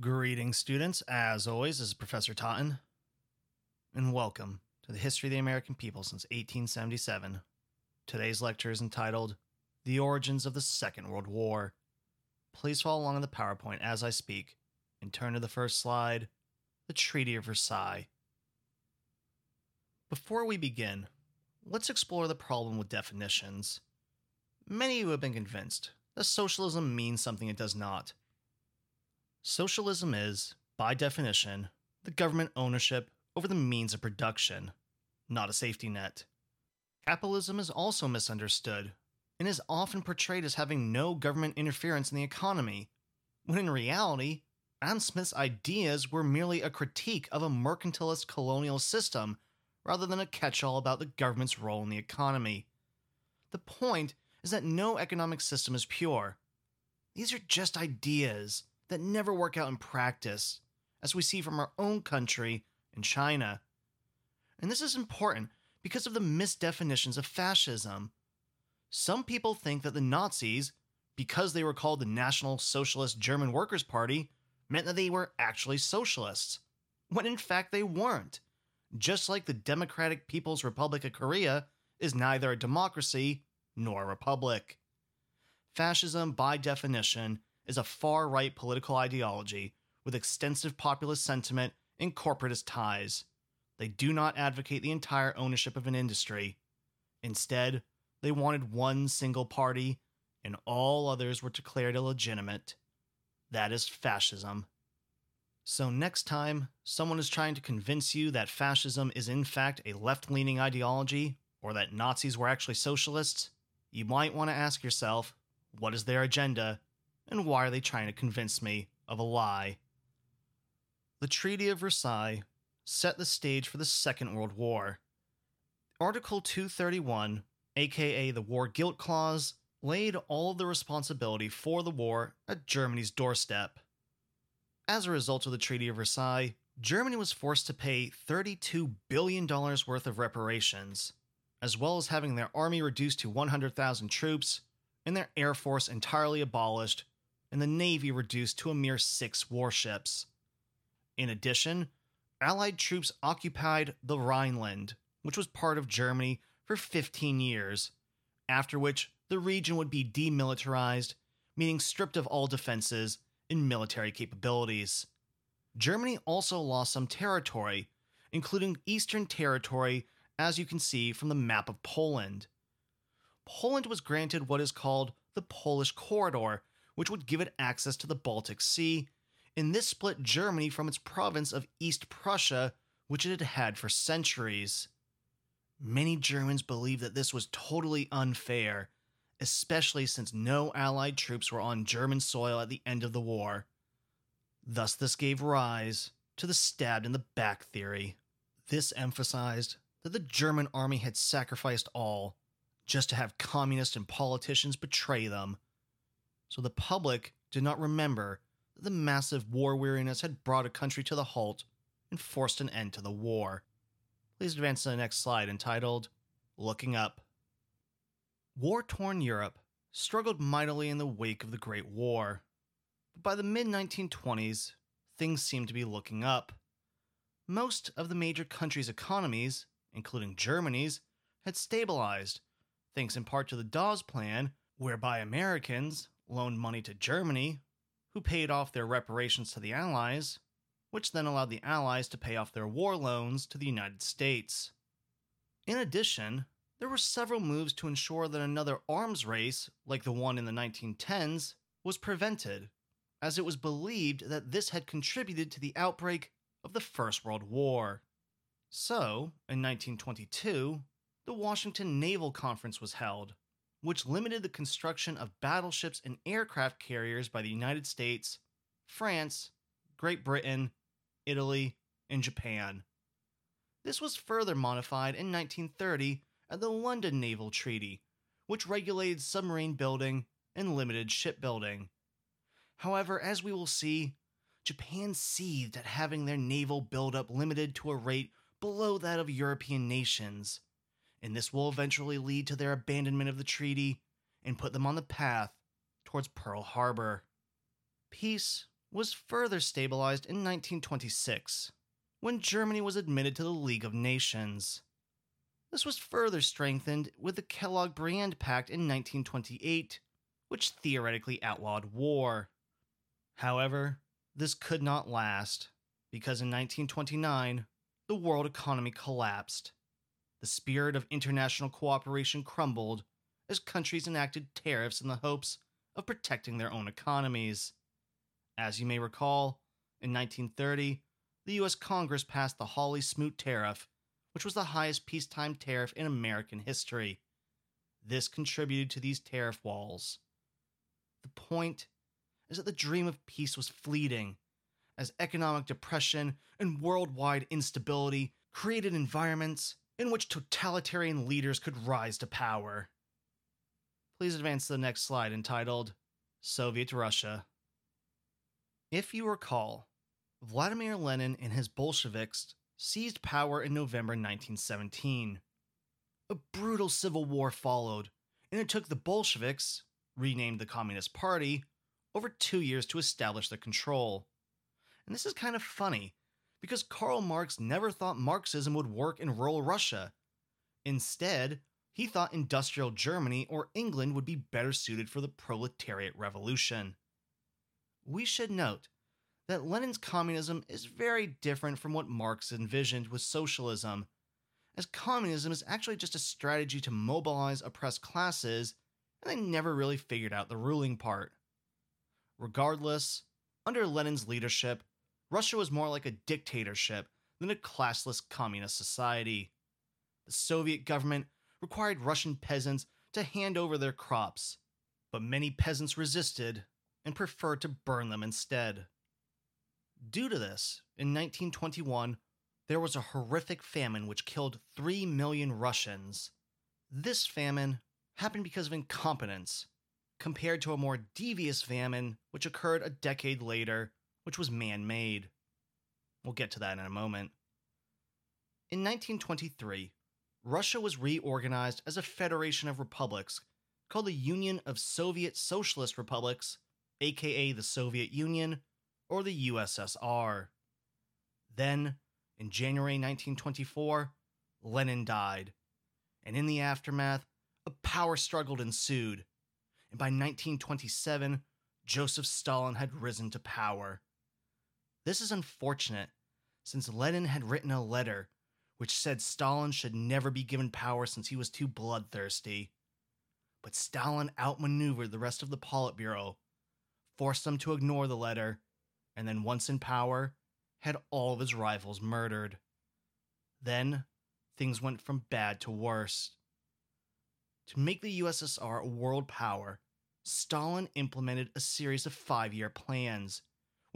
Greetings, students. As always, this is Professor Totten, and welcome to the History of the American People since 1877. Today's lecture is entitled The Origins of the Second World War. Please follow along on the PowerPoint as I speak and turn to the first slide the Treaty of Versailles. Before we begin, let's explore the problem with definitions. Many of you have been convinced that socialism means something it does not. Socialism is, by definition, the government ownership over the means of production, not a safety net. Capitalism is also misunderstood and is often portrayed as having no government interference in the economy, when in reality, Adam Smith's ideas were merely a critique of a mercantilist colonial system rather than a catch all about the government's role in the economy. The point is that no economic system is pure. These are just ideas that never work out in practice, as we see from our own country in China. And this is important because of the misdefinitions of fascism. Some people think that the Nazis, because they were called the National Socialist German Workers' Party, meant that they were actually socialists, when in fact they weren't. Just like the Democratic People's Republic of Korea is neither a democracy nor a republic. Fascism, by definition, is a far right political ideology with extensive populist sentiment and corporatist ties. They do not advocate the entire ownership of an industry. Instead, they wanted one single party, and all others were declared illegitimate. That is fascism. So, next time someone is trying to convince you that fascism is in fact a left leaning ideology, or that Nazis were actually socialists, you might want to ask yourself what is their agenda, and why are they trying to convince me of a lie? The Treaty of Versailles set the stage for the Second World War. Article 231, aka the War Guilt Clause, laid all of the responsibility for the war at Germany's doorstep. As a result of the Treaty of Versailles, Germany was forced to pay $32 billion worth of reparations, as well as having their army reduced to 100,000 troops and their air force entirely abolished and the navy reduced to a mere six warships. In addition, Allied troops occupied the Rhineland, which was part of Germany, for 15 years, after which the region would be demilitarized, meaning stripped of all defenses and military capabilities. Germany also lost some territory, including Eastern Territory, as you can see from the map of Poland. Poland was granted what is called the Polish Corridor, which would give it access to the Baltic Sea, and this split Germany from its province of East Prussia, which it had had for centuries. Many Germans believed that this was totally unfair, especially since no Allied troops were on German soil at the end of the war. Thus, this gave rise to the stabbed in the back theory. This emphasized that the German army had sacrificed all just to have communists and politicians betray them. So the public did not remember that the massive war weariness had brought a country to the halt and forced an end to the war. Please advance to the next slide entitled Looking Up. War torn Europe struggled mightily in the wake of the Great War, but by the mid 1920s, things seemed to be looking up. Most of the major countries' economies, including Germany's, had stabilized, thanks in part to the Dawes Plan, whereby Americans loaned money to Germany, who paid off their reparations to the Allies, which then allowed the Allies to pay off their war loans to the United States. In addition, there were several moves to ensure that another arms race, like the one in the 1910s, was prevented, as it was believed that this had contributed to the outbreak of the First World War. So, in 1922, the Washington Naval Conference was held, which limited the construction of battleships and aircraft carriers by the United States, France, Great Britain, Italy, and Japan. This was further modified in 1930 at the London Naval Treaty, which regulated submarine building and limited shipbuilding. However, as we will see, Japan seethed at having their naval buildup limited to a rate below that of European nations, and this will eventually lead to their abandonment of the treaty and put them on the path towards Pearl Harbor. Peace was further stabilized in 1926 when Germany was admitted to the League of Nations. This was further strengthened with the Kellogg Briand Pact in 1928, which theoretically outlawed war. However, this could not last, because in 1929, the world economy collapsed. The spirit of international cooperation crumbled as countries enacted tariffs in the hopes of protecting their own economies. As you may recall, in 1930, the US Congress passed the Hawley Smoot Tariff, which was the highest peacetime tariff in American history. This contributed to these tariff walls. The point is that the dream of peace was fleeting, as economic depression and worldwide instability created environments in which totalitarian leaders could rise to power. Please advance to the next slide entitled Soviet Russia. If you recall, Vladimir Lenin and his Bolsheviks seized power in November 1917. A brutal civil war followed, and it took the Bolsheviks, renamed the Communist Party, over two years to establish their control. And this is kind of funny, because Karl Marx never thought Marxism would work in rural Russia. Instead, he thought industrial Germany or England would be better suited for the proletariat revolution. We should note that Lenin's communism is very different from what Marx envisioned with socialism, as communism is actually just a strategy to mobilize oppressed classes, and they never really figured out the ruling part. Regardless, under Lenin's leadership, Russia was more like a dictatorship than a classless communist society. The Soviet government required Russian peasants to hand over their crops, but many peasants resisted and preferred to burn them instead. Due to this, in 1921, there was a horrific famine which killed 3 million Russians. This famine happened because of incompetence, compared to a more devious famine which occurred a decade later, which was man made. We'll get to that in a moment. In 1923, Russia was reorganized as a federation of republics called the Union of Soviet Socialist Republics, aka the Soviet Union or the USSR. Then, in January 1924, Lenin died, and in the aftermath, a power struggle ensued, and by 1927, Joseph Stalin had risen to power. This is unfortunate, since Lenin had written a letter which said Stalin should never be given power since he was too bloodthirsty. But Stalin outmaneuvered the rest of the Politburo, forced them to ignore the letter, and then, once in power, had all of his rivals murdered. Then, things went from bad to worse. To make the USSR a world power, Stalin implemented a series of five year plans,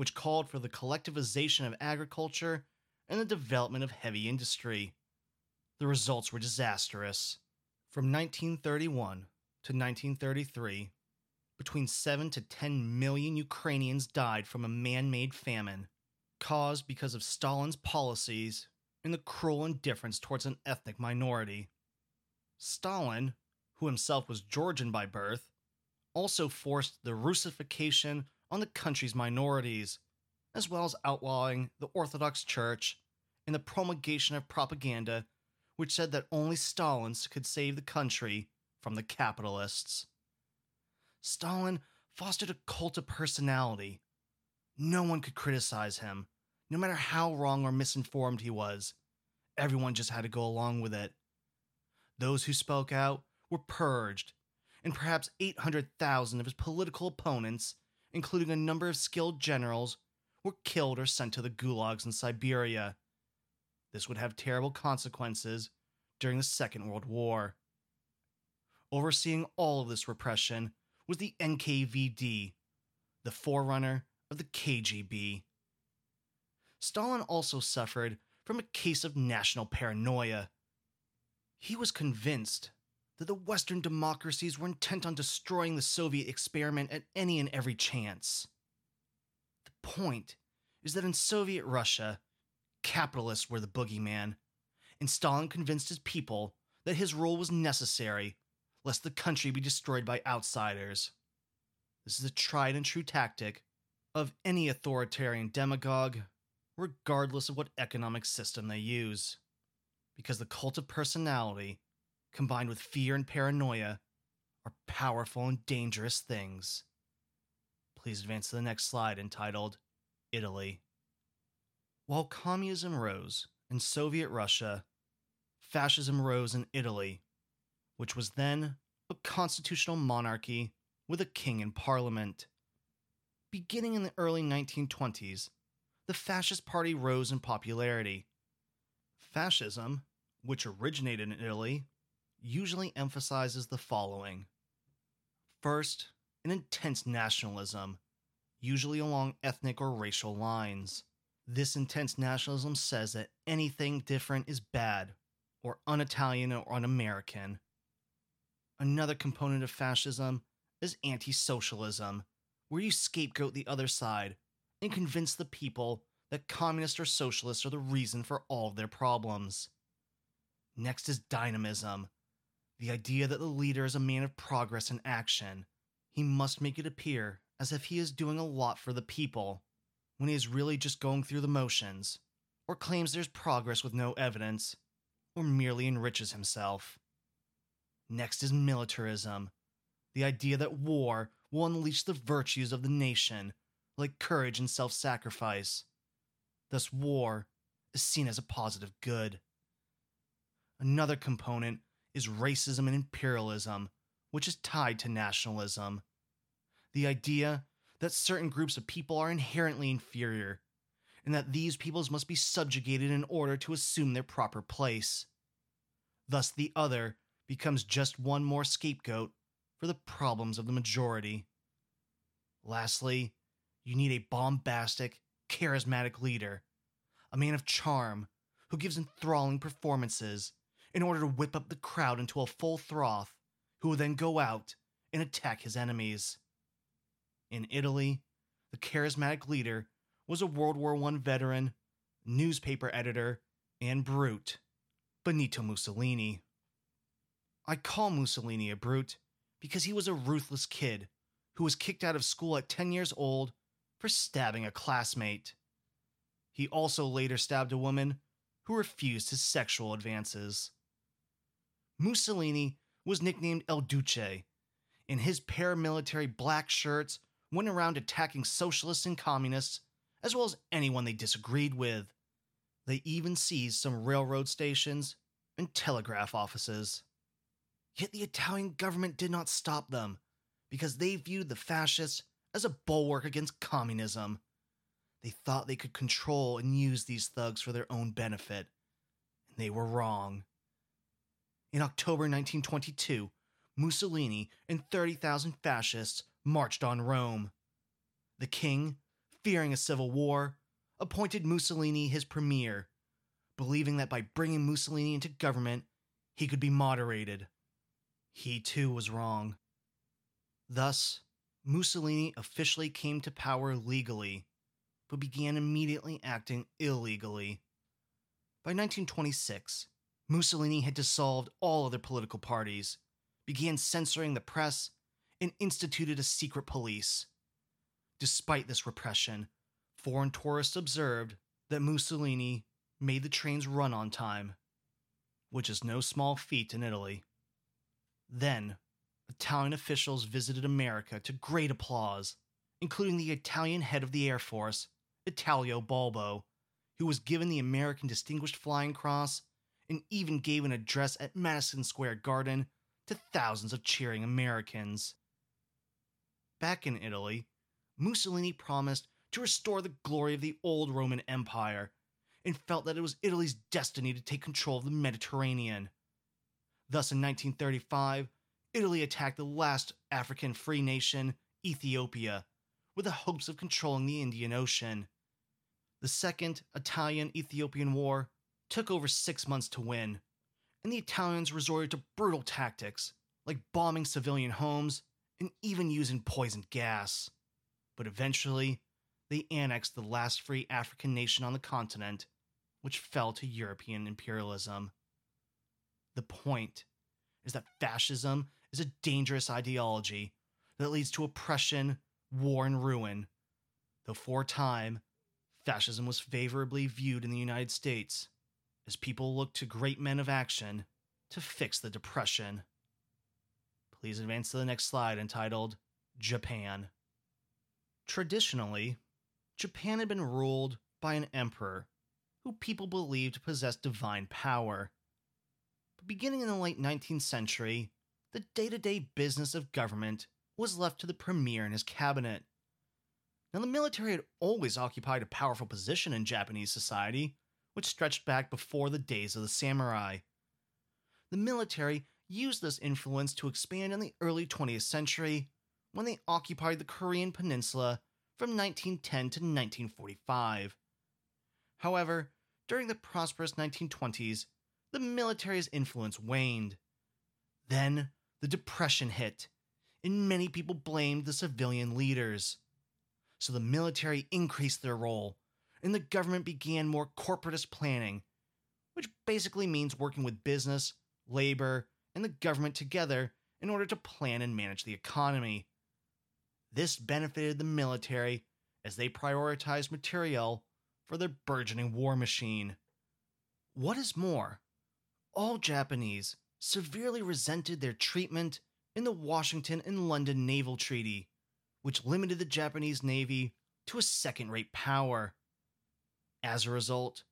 which called for the collectivization of agriculture and the development of heavy industry. The results were disastrous. From 1931 to 1933, between 7 to 10 million Ukrainians died from a man made famine, caused because of Stalin's policies and the cruel indifference towards an ethnic minority. Stalin, who himself was Georgian by birth, also forced the Russification on the country's minorities, as well as outlawing the Orthodox Church and the promulgation of propaganda which said that only Stalins could save the country from the capitalists. Stalin fostered a cult of personality. No one could criticize him, no matter how wrong or misinformed he was. Everyone just had to go along with it. Those who spoke out were purged, and perhaps 800,000 of his political opponents, including a number of skilled generals, were killed or sent to the gulags in Siberia. This would have terrible consequences during the Second World War. Overseeing all of this repression was the NKVD, the forerunner of the KGB. Stalin also suffered from a case of national paranoia. He was convinced that the Western democracies were intent on destroying the Soviet experiment at any and every chance. The point is that in Soviet Russia, capitalists were the boogeyman, and Stalin convinced his people that his rule was necessary lest the country be destroyed by outsiders. This is a tried and true tactic of any authoritarian demagogue, regardless of what economic system they use. Because the cult of personality, combined with fear and paranoia, are powerful and dangerous things. Please advance to the next slide entitled Italy. While communism rose in Soviet Russia, fascism rose in Italy, which was then a constitutional monarchy with a king and parliament. Beginning in the early 1920s, the Fascist Party rose in popularity. Fascism, which originated in Italy, usually emphasizes the following First, an intense nationalism, usually along ethnic or racial lines. This intense nationalism says that anything different is bad, or un Italian or un American. Another component of fascism is anti socialism, where you scapegoat the other side and convince the people that communists or socialists are the reason for all of their problems. Next is dynamism, the idea that the leader is a man of progress and action. He must make it appear as if he is doing a lot for the people, when he is really just going through the motions, or claims there's progress with no evidence, or merely enriches himself. Next is militarism, the idea that war will unleash the virtues of the nation, like courage and self sacrifice. Thus, war is seen as a positive good. Another component is racism and imperialism, which is tied to nationalism. The idea that certain groups of people are inherently inferior, and that these peoples must be subjugated in order to assume their proper place. Thus, the other becomes just one more scapegoat for the problems of the majority. Lastly, you need a bombastic, charismatic leader, a man of charm who gives enthralling performances in order to whip up the crowd into a full froth, who will then go out and attack his enemies. In Italy, the charismatic leader was a World War I veteran, newspaper editor, and brute, Benito Mussolini. I call Mussolini a brute because he was a ruthless kid who was kicked out of school at 10 years old for stabbing a classmate. He also later stabbed a woman who refused his sexual advances. Mussolini was nicknamed El Duce, and his paramilitary black shirts went around attacking socialists and communists, as well as anyone they disagreed with. They even seized some railroad stations and telegraph offices. Yet the Italian government did not stop them, because they viewed the fascists as a bulwark against communism. They thought they could control and use these thugs for their own benefit, and they were wrong. In October 1922, Mussolini and 30,000 fascists marched on Rome. The king, fearing a civil war, appointed Mussolini his premier, believing that by bringing Mussolini into government, he could be moderated. He too was wrong. Thus, Mussolini officially came to power legally, but began immediately acting illegally. By 1926, Mussolini had dissolved all other political parties, began censoring the press, and instituted a secret police. Despite this repression, foreign tourists observed that Mussolini made the trains run on time, which is no small feat in Italy. Then, Italian officials visited America to great applause, including the Italian head of the Air Force, Italo Balbo, who was given the American Distinguished Flying Cross and even gave an address at Madison Square Garden to thousands of cheering Americans. Back in Italy, Mussolini promised to restore the glory of the old Roman Empire and felt that it was Italy's destiny to take control of the Mediterranean. Thus, in 1935, Italy attacked the last African free nation, Ethiopia, with the hopes of controlling the Indian Ocean. The Second Italian Ethiopian War took over six months to win, and the Italians resorted to brutal tactics like bombing civilian homes and even using poison gas. But eventually, they annexed the last free African nation on the continent, which fell to European imperialism. The point is that fascism is a dangerous ideology that leads to oppression, war, and ruin. though for a time, fascism was favorably viewed in the United States as people look to great men of action to fix the Depression. Please advance to the next slide entitled Japan. Traditionally, Japan had been ruled by an emperor who people believed possessed divine power. But beginning in the late 19th century, the day to day business of government was left to the premier and his cabinet. Now, the military had always occupied a powerful position in Japanese society, which stretched back before the days of the samurai. The military used this influence to expand in the early 20th century when they occupied the Korean peninsula from 1910 to 1945. However, during the prosperous 1920s, the military's influence waned. Then the Depression hit, and many people blamed the civilian leaders. So the military increased their role, and the government began more corporatist planning, which basically means working with business, labor, and the government together in order to plan and manage the economy. This benefited the military as they prioritized materiel for their burgeoning war machine. What is more, all Japanese severely resented their treatment in the Washington and London Naval Treaty, which limited the Japanese Navy to a second rate power. As a result,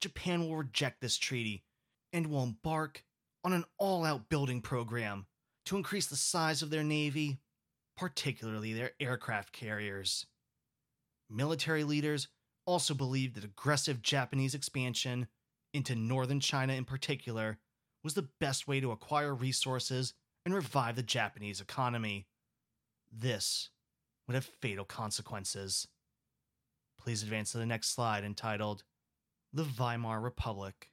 Japan will reject this treaty and will embark on an all out building program to increase the size of their navy, particularly their aircraft carriers. Military leaders also believed that aggressive Japanese expansion into northern China in particular was the best way to acquire resources and revive the Japanese economy. This would have fatal consequences. Please advance to the next slide entitled The Weimar Republic.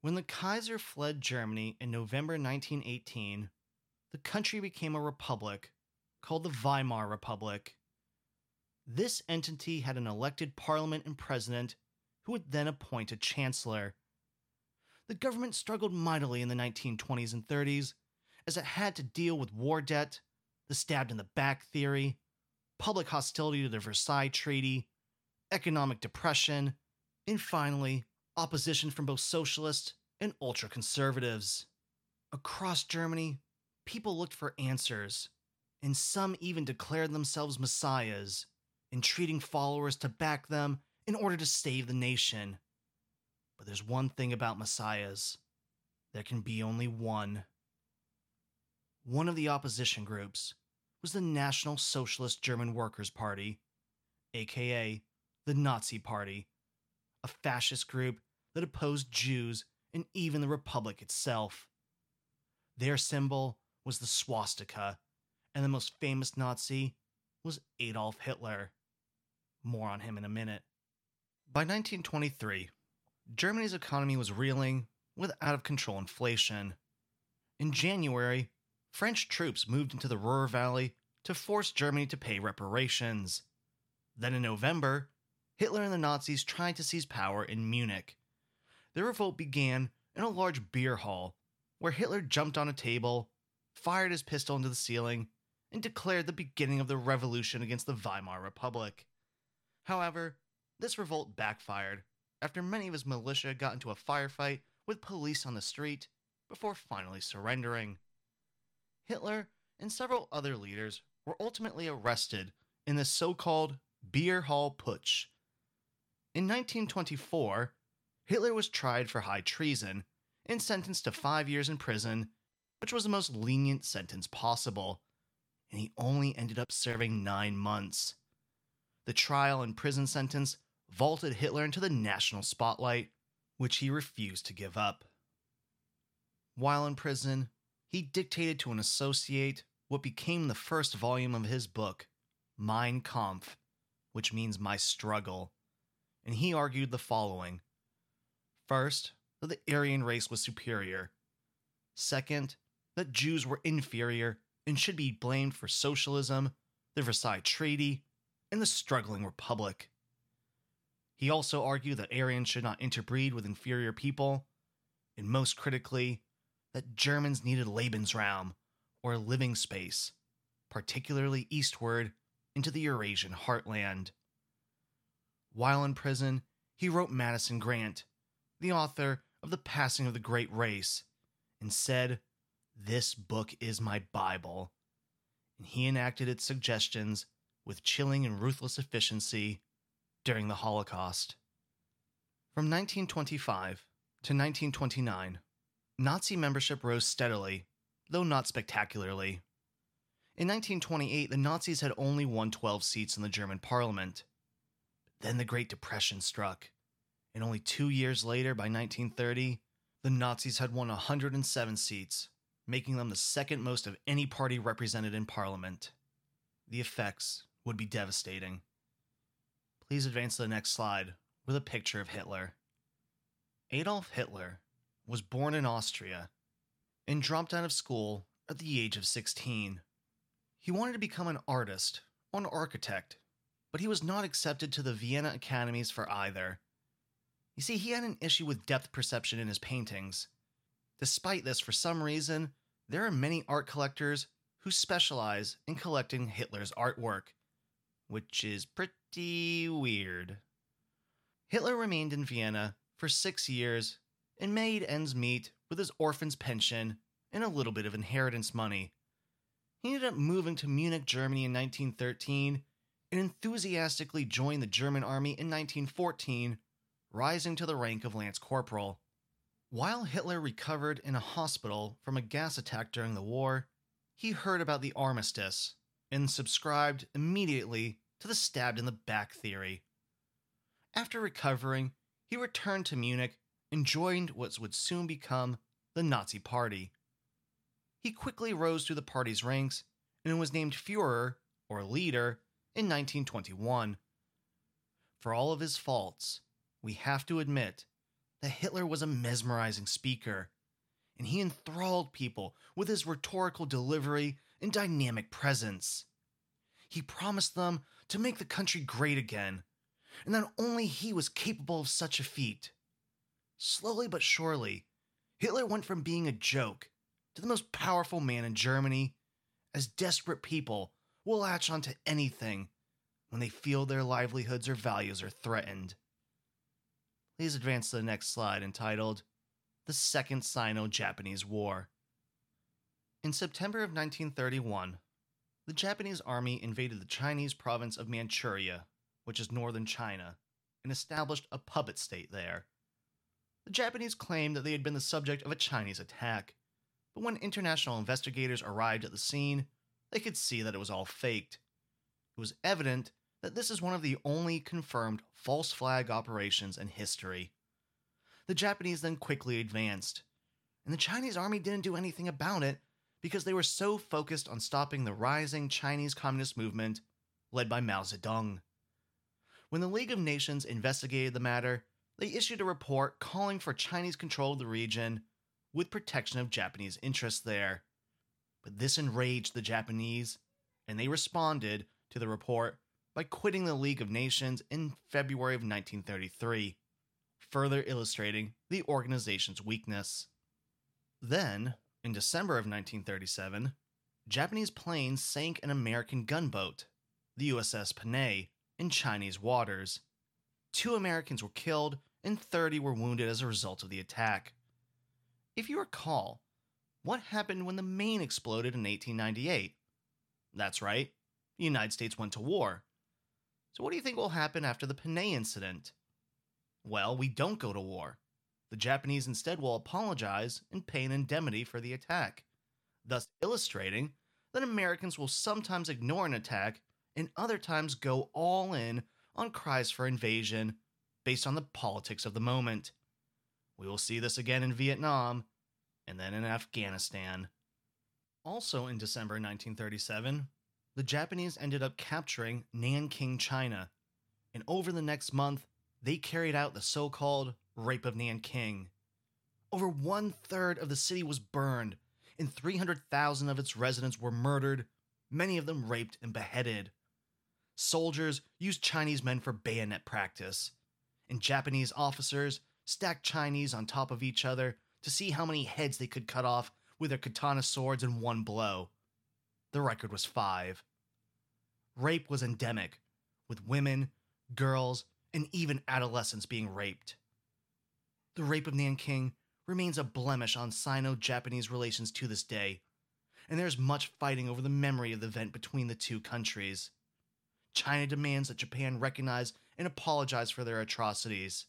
When the Kaiser fled Germany in November 1918, the country became a republic called the Weimar Republic. This entity had an elected parliament and president who would then appoint a chancellor. The government struggled mightily in the 1920s and 30s as it had to deal with war debt, the stabbed in the back theory, public hostility to the Versailles Treaty, economic depression, and finally, opposition from both socialist and ultra conservatives. Across Germany, people looked for answers, and some even declared themselves messiahs, entreating followers to back them in order to save the nation. But there's one thing about messiahs there can be only one. One of the opposition groups was the National Socialist German Workers' Party, aka the Nazi Party, a fascist group that opposed Jews and even the Republic itself. Their symbol was the swastika, and the most famous Nazi was Adolf Hitler. More on him in a minute. By 1923, Germany's economy was reeling with out of control inflation. In January, French troops moved into the Ruhr Valley to force Germany to pay reparations. Then in November, Hitler and the Nazis tried to seize power in Munich. The revolt began in a large beer hall where Hitler jumped on a table, fired his pistol into the ceiling, and declared the beginning of the revolution against the Weimar Republic. However, this revolt backfired after many of his militia got into a firefight with police on the street before finally surrendering. Hitler and several other leaders were ultimately arrested in the so called Beer Hall Putsch. In 1924, Hitler was tried for high treason and sentenced to five years in prison, which was the most lenient sentence possible, and he only ended up serving nine months. The trial and prison sentence vaulted Hitler into the national spotlight, which he refused to give up. While in prison, he dictated to an associate what became the first volume of his book, Mein Kampf, which means my struggle, and he argued the following First, that the Aryan race was superior. Second, that Jews were inferior and should be blamed for socialism, the Versailles Treaty, and the struggling republic. He also argued that Aryans should not interbreed with inferior people, and most critically, that Germans needed Lebensraum, or living space, particularly eastward, into the Eurasian heartland. While in prison, he wrote Madison Grant, the author of The Passing of the Great Race, and said, This book is my Bible. And he enacted its suggestions with chilling and ruthless efficiency during the Holocaust. From 1925 to 1929, Nazi membership rose steadily, though not spectacularly. In 1928, the Nazis had only won 12 seats in the German parliament. Then the Great Depression struck, and only two years later, by 1930, the Nazis had won 107 seats, making them the second most of any party represented in parliament. The effects would be devastating. Please advance to the next slide with a picture of Hitler. Adolf Hitler was born in Austria and dropped out of school at the age of 16. He wanted to become an artist or an architect, but he was not accepted to the Vienna academies for either. You see, he had an issue with depth perception in his paintings. Despite this, for some reason, there are many art collectors who specialize in collecting Hitler's artwork, which is pretty weird. Hitler remained in Vienna for six years and made ends meet with his orphan's pension and a little bit of inheritance money. He ended up moving to Munich, Germany in 1913 and enthusiastically joined the German army in 1914, rising to the rank of Lance Corporal. While Hitler recovered in a hospital from a gas attack during the war, he heard about the armistice and subscribed immediately to the stabbed in the back theory. After recovering, he returned to Munich and joined what would soon become the Nazi Party. He quickly rose through the party's ranks and was named Fuhrer, or leader, in 1921. For all of his faults, we have to admit that Hitler was a mesmerizing speaker, and he enthralled people with his rhetorical delivery and dynamic presence. He promised them to make the country great again, and that only he was capable of such a feat. Slowly but surely, Hitler went from being a joke to the most powerful man in Germany, as desperate people will latch onto anything when they feel their livelihoods or values are threatened. Please advance to the next slide entitled The Second Sino Japanese War. In September of 1931, the Japanese army invaded the Chinese province of Manchuria, which is northern China, and established a puppet state there. The Japanese claimed that they had been the subject of a Chinese attack, but when international investigators arrived at the scene, they could see that it was all faked. It was evident that this is one of the only confirmed false flag operations in history. The Japanese then quickly advanced, and the Chinese army didn't do anything about it because they were so focused on stopping the rising Chinese Communist movement led by Mao Zedong. When the League of Nations investigated the matter, they issued a report calling for Chinese control of the region with protection of Japanese interests there. But this enraged the Japanese, and they responded to the report by quitting the League of Nations in February of 1933, further illustrating the organization's weakness. Then, in December of 1937, Japanese planes sank an American gunboat, the USS Panay, in Chinese waters two Americans were killed and 30 were wounded as a result of the attack. If you recall, what happened when the Maine exploded in 1898? That's right, the United States went to war. So, what do you think will happen after the Panay incident? Well, we don't go to war. The Japanese instead will apologize and pay an indemnity for the attack, thus illustrating that Americans will sometimes ignore an attack and other times go all in on cries for invasion based on the politics of the moment. We will see this again in Vietnam and then in Afghanistan. Also in December 1937, the Japanese ended up capturing Nanking, China, and over the next month, they carried out the so called Rape of Nanking. Over one third of the city was burned, and 300,000 of its residents were murdered, many of them raped and beheaded soldiers used Chinese men for bayonet practice, and Japanese officers stacked Chinese on top of each other to see how many heads they could cut off with their katana swords in one blow. The record was five. rape was endemic, with women, girls, and even adolescents being raped. The rape of Nanking remains a blemish on Sino Japanese relations to this day, and there is much fighting over the memory of the event between the two countries. China demands that Japan recognize and apologize for their atrocities.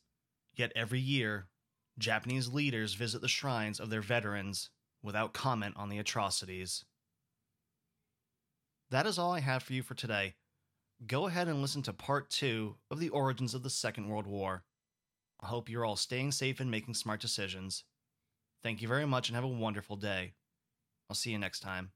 Yet every year, Japanese leaders visit the shrines of their veterans without comment on the atrocities. That is all I have for you for today. Go ahead and listen to part two of the origins of the Second World War. I hope you're all staying safe and making smart decisions. Thank you very much and have a wonderful day. I'll see you next time.